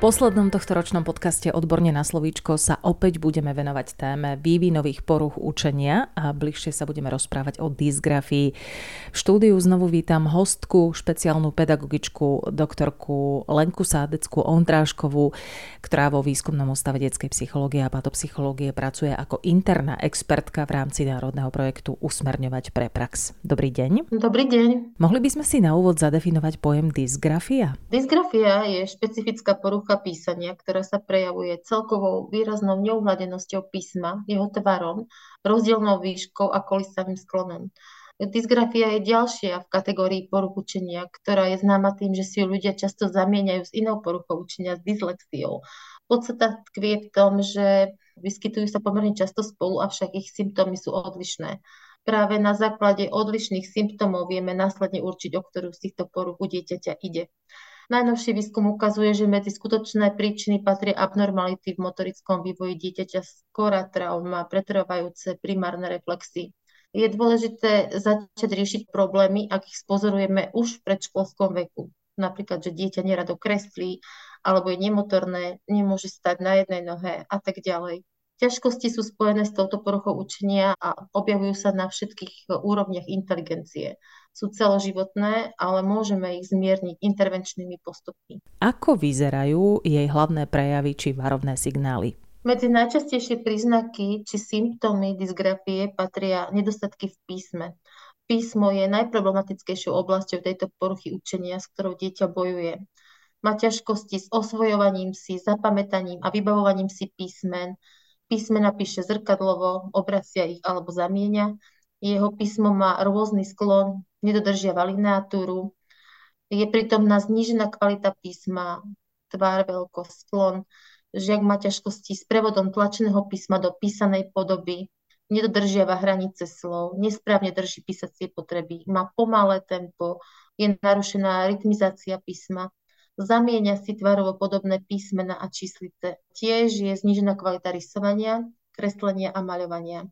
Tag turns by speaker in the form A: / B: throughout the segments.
A: poslednom tohto ročnom podcaste Odborne na slovíčko sa opäť budeme venovať téme vývinových poruch učenia a bližšie sa budeme rozprávať o dysgrafii. V štúdiu znovu vítam hostku, špeciálnu pedagogičku, doktorku Lenku Sádeckú Ondráškovú, ktorá vo výskumnom ústave detskej psychológie a patopsychológie pracuje ako interná expertka v rámci národného projektu Usmerňovať pre prax. Dobrý deň.
B: Dobrý deň.
A: Mohli by sme si na úvod zadefinovať pojem dysgrafia?
B: Dysgrafia je špecifická porucha porucha písania, ktorá sa prejavuje celkovou výraznou neuhladenosťou písma, jeho tvarom, rozdielnou výškou a kolisavým sklonom. Dysgrafia je ďalšia v kategórii poruch učenia, ktorá je známa tým, že si ju ľudia často zamieňajú s inou poruchou učenia, s dyslexiou. Podstata tkvie v tom, že vyskytujú sa pomerne často spolu, avšak ich symptómy sú odlišné. Práve na základe odlišných symptómov vieme následne určiť, o ktorú z týchto poruch u dieťaťa ide. Najnovší výskum ukazuje, že medzi skutočné príčiny patria abnormality v motorickom vývoji dieťaťa, skora trauma, pretrvajúce primárne reflexy. Je dôležité začať riešiť problémy, ak ich spozorujeme už v predškolskom veku. Napríklad, že dieťa nerado kreslí, alebo je nemotorné, nemôže stať na jednej nohe a tak ďalej. Ťažkosti sú spojené s touto poruchou učenia a objavujú sa na všetkých úrovniach inteligencie. Sú celoživotné, ale môžeme ich zmierniť intervenčnými postupmi.
A: Ako vyzerajú jej hlavné prejavy či varovné signály?
B: Medzi najčastejšie príznaky či symptómy dysgrafie patria nedostatky v písme. Písmo je najproblematickejšou oblasťou tejto poruchy učenia, s ktorou dieťa bojuje. Má ťažkosti s osvojovaním si, zapamätaním a vybavovaním si písmen, písmena píše zrkadlovo, obracia ich alebo zamieňa. Jeho písmo má rôzny sklon, nedodržiava lineatúru. Je pritom na znížená kvalita písma, tvár, veľkosť, sklon. Žiak má ťažkosti s prevodom tlačeného písma do písanej podoby, nedodržiava hranice slov, nesprávne drží písacie potreby, má pomalé tempo, je narušená rytmizácia písma, zamieňa si tvarovo podobné písmena a číslice. Tiež je znižená kvalita rysovania, kreslenia a maľovania.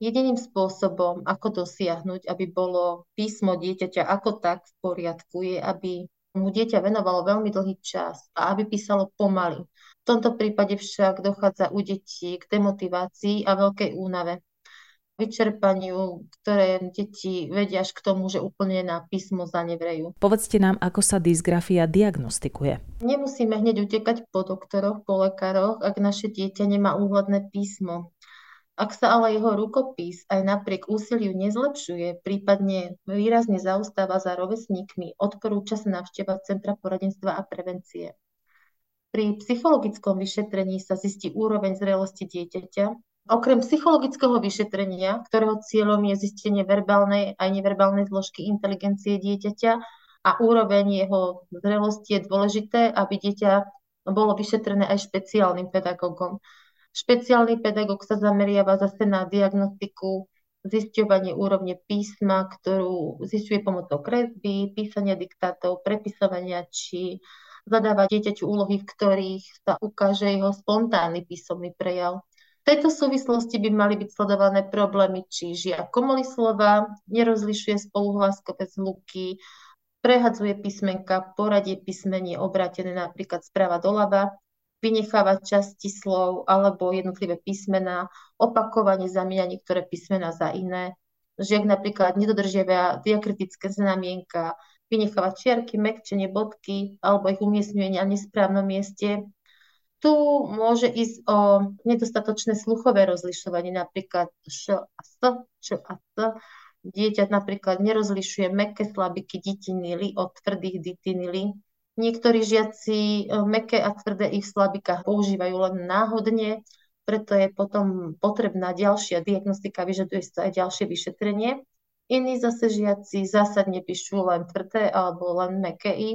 B: Jediným spôsobom, ako dosiahnuť, aby bolo písmo dieťaťa ako tak v poriadku, je, aby mu dieťa venovalo veľmi dlhý čas a aby písalo pomaly. V tomto prípade však dochádza u detí k demotivácii a veľkej únave vyčerpaniu, ktoré deti vedia až k tomu, že úplne na písmo zanevrejú.
A: Povedzte nám, ako sa dysgrafia diagnostikuje.
B: Nemusíme hneď utekať po doktoroch, po lekároch, ak naše dieťa nemá úhľadné písmo. Ak sa ale jeho rukopis aj napriek úsiliu nezlepšuje, prípadne výrazne zaustáva za rovesníkmi, odporúča sa navšteva Centra poradenstva a prevencie. Pri psychologickom vyšetrení sa zistí úroveň zrelosti dieťaťa, Okrem psychologického vyšetrenia, ktorého cieľom je zistenie verbálnej aj neverbálnej zložky inteligencie dieťaťa a úroveň jeho zrelosti je dôležité, aby dieťa bolo vyšetrené aj špeciálnym pedagógom. Špeciálny pedagóg sa zameriava zase na diagnostiku, zisťovanie úrovne písma, ktorú zistuje pomocou kresby, písania diktátov, prepisovania či zadáva dieťaťu úlohy, v ktorých sa ukáže jeho spontánny písomný prejav. Tejto súvislosti by mali byť sledované problémy, či žiak komolí slova, nerozlišuje spoluhlaskové zvuky, prehadzuje písmenka, poradie písmenie obrátené napríklad sprava doľava, vynecháva časti slov alebo jednotlivé písmená, opakovane zamieňa niektoré písmená za iné. Žiak napríklad nedodržiava diakritické znamienka, vynecháva čiarky, mekčenie, bodky alebo ich umiestňuje na nesprávnom mieste, tu môže ísť o nedostatočné sluchové rozlišovanie, napríklad š a s, č a s. Dieťa napríklad nerozlišuje meké slabiky ditinily od tvrdých ditinily. Niektorí žiaci e, meké a tvrdé ich slabika používajú len náhodne, preto je potom potrebná ďalšia diagnostika, vyžaduje sa aj ďalšie vyšetrenie. Iní zase žiaci zásadne píšu len tvrdé alebo len meké i,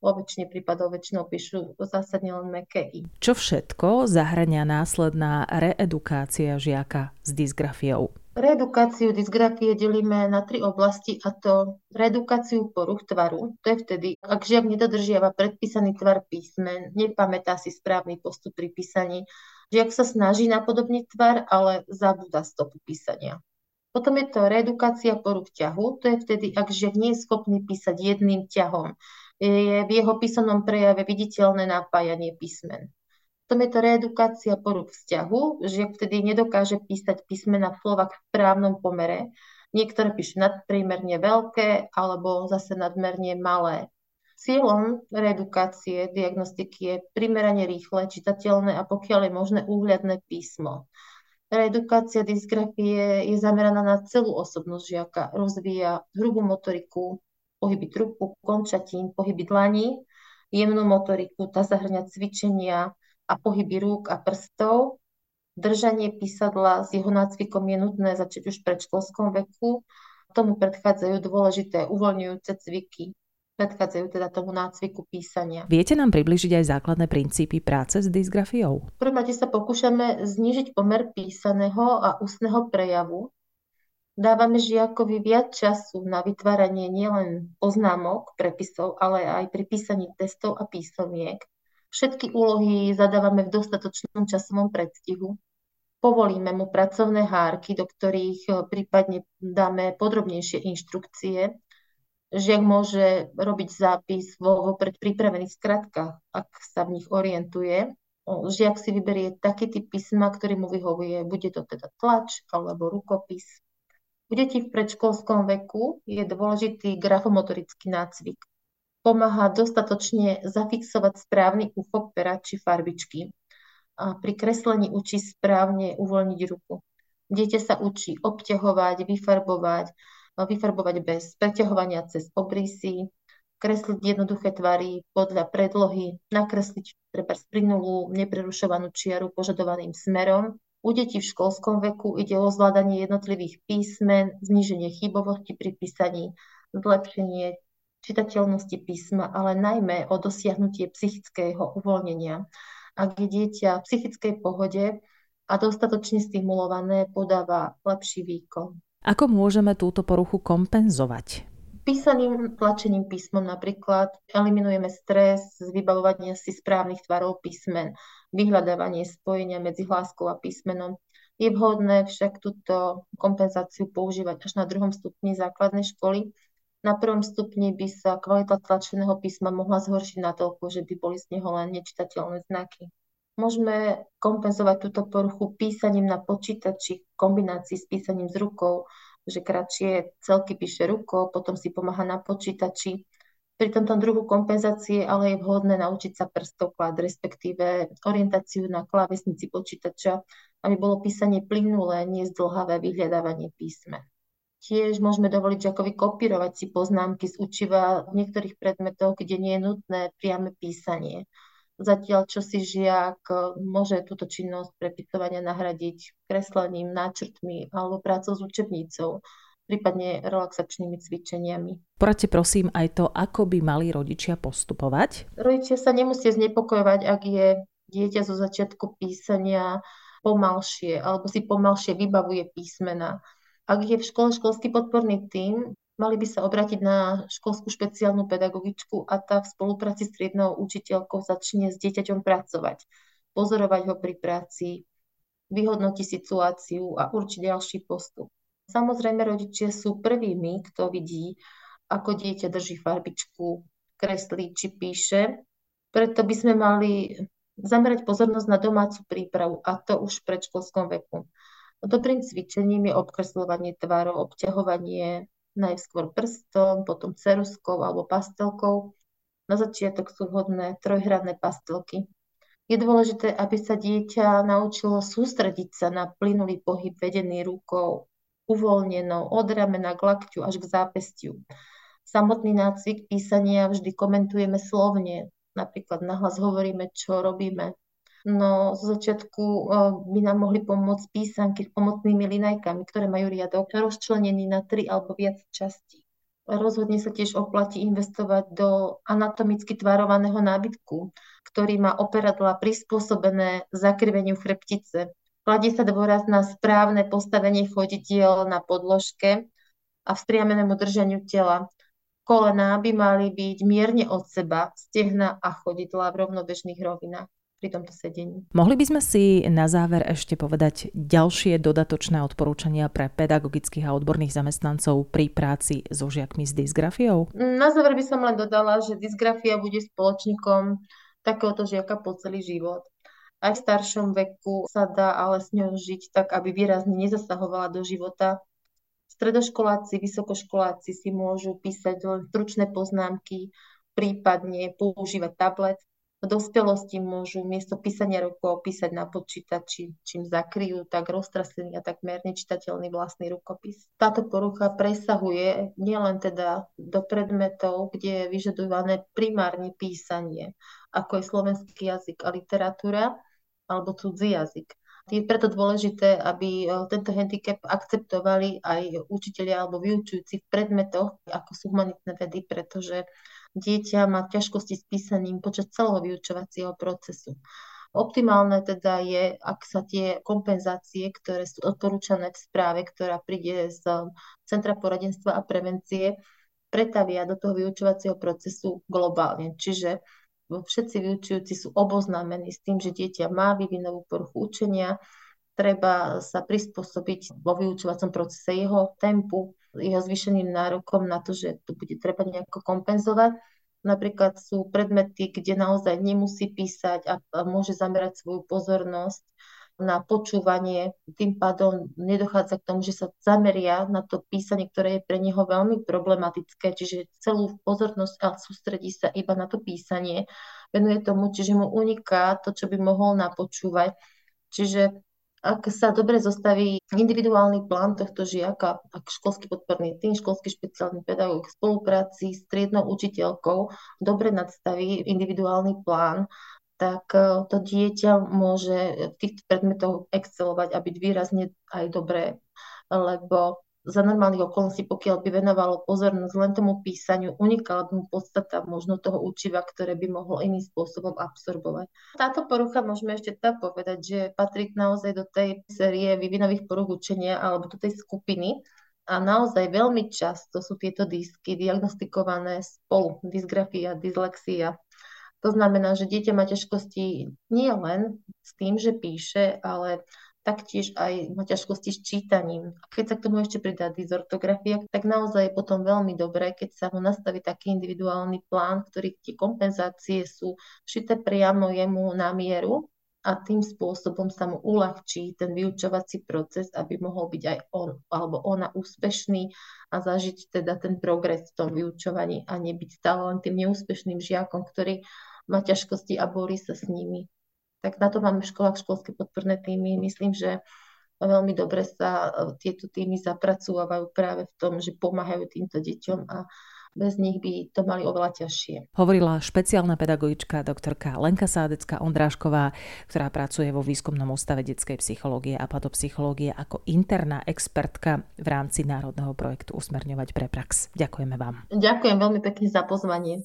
B: vo väčšine prípadov väčšinou píšu zásadne len meké i.
A: Čo všetko zahrania následná reedukácia žiaka s dysgrafiou?
B: Reedukáciu dysgrafie delíme na tri oblasti a to reedukáciu poruch tvaru. To je vtedy, ak žiak nedodržiava predpísaný tvar písmen, nepamätá si správny postup pri písaní, Žiak sa snaží napodobniť tvar, ale zabúda stopu písania. Potom je to reedukácia poruch ťahu. To je vtedy, ak žiak nie je schopný písať jedným ťahom. Je v jeho písomnom prejave viditeľné napájanie písmen. Potom je to reedukácia poruch vzťahu. Žiak vtedy nedokáže písať písmena v slovách v právnom pomere. Niektoré píšu nadprímerne veľké alebo zase nadmerne malé. Cieľom reedukácie diagnostiky je primerane rýchle, čitateľné a pokiaľ je možné úhľadné písmo. Reedukácia dysgrafie je zameraná na celú osobnosť žiaka. Rozvíja hrubú motoriku, pohyby trupu, končatín, pohyby dlaní, jemnú motoriku, tá zahrňa cvičenia a pohyby rúk a prstov. Držanie písadla s jeho nácvikom je nutné začať už v predškolskom veku. Tomu predchádzajú dôležité uvoľňujúce cviky, predchádzajú teda tomu nácviku písania.
A: Viete nám približiť aj základné princípy práce s dysgrafiou?
B: V prvom sa pokúšame znižiť pomer písaného a ústneho prejavu. Dávame žiakovi viac času na vytváranie nielen poznámok, prepisov, ale aj pri písaní testov a písomiek. Všetky úlohy zadávame v dostatočnom časovom predstihu. Povolíme mu pracovné hárky, do ktorých eh, prípadne dáme podrobnejšie inštrukcie Žiak môže robiť zápis vo vopred pripravených skratkách, ak sa v nich orientuje. Žiak si vyberie taký typ písma, ktorý mu vyhovuje. Bude to teda tlač alebo rukopis. U detí v predškolskom veku je dôležitý grafomotorický nácvik. Pomáha dostatočne zafixovať správny úchop pera či farbičky. A pri kreslení učí správne uvoľniť ruku. Dieťa sa učí obťahovať, vyfarbovať, vyfarbovať bez preťahovania cez obrysy, kresliť jednoduché tvary podľa predlohy, nakresliť treba sprinulú neprerušovanú čiaru požadovaným smerom. U detí v školskom veku ide o zvládanie jednotlivých písmen, zníženie chybovosti pri písaní, zlepšenie čitateľnosti písma, ale najmä o dosiahnutie psychického uvoľnenia. Ak je dieťa v psychickej pohode a dostatočne stimulované, podáva lepší výkon.
A: Ako môžeme túto poruchu kompenzovať?
B: Písaným tlačením písmom napríklad eliminujeme stres z vybavovania si správnych tvarov písmen, vyhľadávanie spojenia medzi hláskou a písmenom. Je vhodné však túto kompenzáciu používať až na druhom stupni základnej školy. Na prvom stupni by sa kvalita tlačeného písma mohla zhoršiť natoľko, že by boli z neho len nečitateľné znaky. Môžeme kompenzovať túto poruchu písaním na počítači v kombinácii s písaním s rukou, že kratšie celky píše rukou, potom si pomáha na počítači. Pri tomto druhu kompenzácie ale je vhodné naučiť sa prstoklad, respektíve orientáciu na klávesnici počítača, aby bolo písanie plynulé, nie zdlhavé vyhľadávanie písme. Tiež môžeme dovoliť žiakovi kopírovať si poznámky z učiva v niektorých predmetoch, kde nie je nutné priame písanie. Zatiaľ, čo si žiak e, môže túto činnosť prepisovania nahradiť kreslením, náčrtmi alebo prácou s učebnicou, prípadne relaxačnými cvičeniami.
A: Poradte prosím aj to, ako by mali rodičia postupovať.
B: Rodičia sa nemusia znepokojovať, ak je dieťa zo začiatku písania pomalšie alebo si pomalšie vybavuje písmena. Ak je v škole školský podporný tím, Mali by sa obrátiť na školskú špeciálnu pedagogičku a tá v spolupráci s triednou učiteľkou začne s dieťaťom pracovať, pozorovať ho pri práci, vyhodnotí situáciu a určiť ďalší postup. Samozrejme, rodičia sú prvými, kto vidí, ako dieťa drží farbičku, kreslí či píše. Preto by sme mali zamerať pozornosť na domácu prípravu a to už v predškolskom veku. Dobrým cvičením je obkresľovanie tvarov, obťahovanie najskôr prstom, potom ceruskou alebo pastelkou. Na začiatok sú vhodné trojhradné pastelky. Je dôležité, aby sa dieťa naučilo sústrediť sa na plynulý pohyb vedený rukou, uvoľnenou od ramena k lakťu až k zápestiu. Samotný nácvik písania vždy komentujeme slovne, napríklad nahlas hovoríme, čo robíme, No z začiatku by nám mohli pomôcť písanky s pomocnými linajkami, ktoré majú riadok rozčlenený na tri alebo viac častí. Rozhodne sa tiež oplatí investovať do anatomicky tvarovaného nábytku, ktorý má operadla prispôsobené zakriveniu chrbtice. Kladie sa dôraz na správne postavenie chodidiel na podložke a vzpriamenému držaniu tela. Kolená by mali byť mierne od seba, stehna a chodidla v rovnobežných rovinách. Pri tomto sedení.
A: Mohli by sme si na záver ešte povedať ďalšie dodatočné odporúčania pre pedagogických a odborných zamestnancov pri práci so žiakmi s dysgrafiou?
B: Na záver by som len dodala, že dysgrafia bude spoločníkom takéhoto žiaka po celý život. Aj v staršom veku sa dá ale s ňou žiť tak, aby výrazne nezasahovala do života. Stredoškoláci, vysokoškoláci si môžu písať len stručné poznámky, prípadne používať tablet dospelosti môžu miesto písania rukov písať na počítači, čím zakryjú tak roztrasený a takmer nečitateľný vlastný rukopis. Táto porucha presahuje nielen teda do predmetov, kde je vyžadované primárne písanie, ako je slovenský jazyk a literatúra, alebo cudzí jazyk. Je preto dôležité, aby e, tento handicap akceptovali aj učitelia alebo vyučujúci v predmetoch, ako sú humanitné vedy, pretože dieťa má ťažkosti s písaním počas celého vyučovacieho procesu. Optimálne teda je, ak sa tie kompenzácie, ktoré sú odporúčané v správe, ktorá príde z Centra poradenstva a prevencie, pretavia do toho vyučovacieho procesu globálne. Čiže všetci vyučujúci sú oboznámení s tým, že dieťa má vývinovú poruchu učenia, treba sa prispôsobiť vo vyučovacom procese jeho tempu, jeho zvýšeným nárokom na to, že to bude treba nejako kompenzovať. Napríklad sú predmety, kde naozaj nemusí písať a môže zamerať svoju pozornosť na počúvanie. Tým pádom nedochádza k tomu, že sa zameria na to písanie, ktoré je pre neho veľmi problematické, čiže celú pozornosť a sústredí sa iba na to písanie. Venuje tomu, čiže mu uniká to, čo by mohol napočúvať. Čiže ak sa dobre zostaví individuálny plán tohto žiaka, ak školský podporný tým, školský špeciálny pedagóg v spolupráci s triednou učiteľkou dobre nadstaví individuálny plán, tak e, to dieťa môže v týchto predmetoch excelovať a byť výrazne aj dobré, lebo za normálnych okolností, pokiaľ by venovalo pozornosť len tomu písaniu, unikala by mu podstata možno toho učiva, ktoré by mohlo iným spôsobom absorbovať. Táto porucha môžeme ešte tak povedať, že patrí naozaj do tej série vývinových poruch učenia alebo do tej skupiny, a naozaj veľmi často sú tieto disky diagnostikované spolu, dysgrafia, dyslexia. To znamená, že dieťa má ťažkosti nie len s tým, že píše, ale taktiež aj má ťažkosti s čítaním. A keď sa k tomu ešte pridá dizortografia, tak naozaj je potom veľmi dobré, keď sa mu nastaví taký individuálny plán, ktorý tie kompenzácie sú šité priamo jemu na mieru a tým spôsobom sa mu uľahčí ten vyučovací proces, aby mohol byť aj on alebo ona úspešný a zažiť teda ten progres v tom vyučovaní a nebyť stále len tým neúspešným žiakom, ktorý má ťažkosti a borí sa s nimi tak na to máme v školách školské podporné týmy. Myslím, že veľmi dobre sa e, tieto týmy zapracovávajú práve v tom, že pomáhajú týmto deťom a bez nich by to mali oveľa ťažšie.
A: Hovorila špeciálna pedagogička doktorka Lenka Sádecká Ondrášková, ktorá pracuje vo výskumnom ústave detskej psychológie a patopsychológie ako interná expertka v rámci národného projektu Usmerňovať pre prax. Ďakujeme vám.
B: Ďakujem veľmi pekne za pozvanie.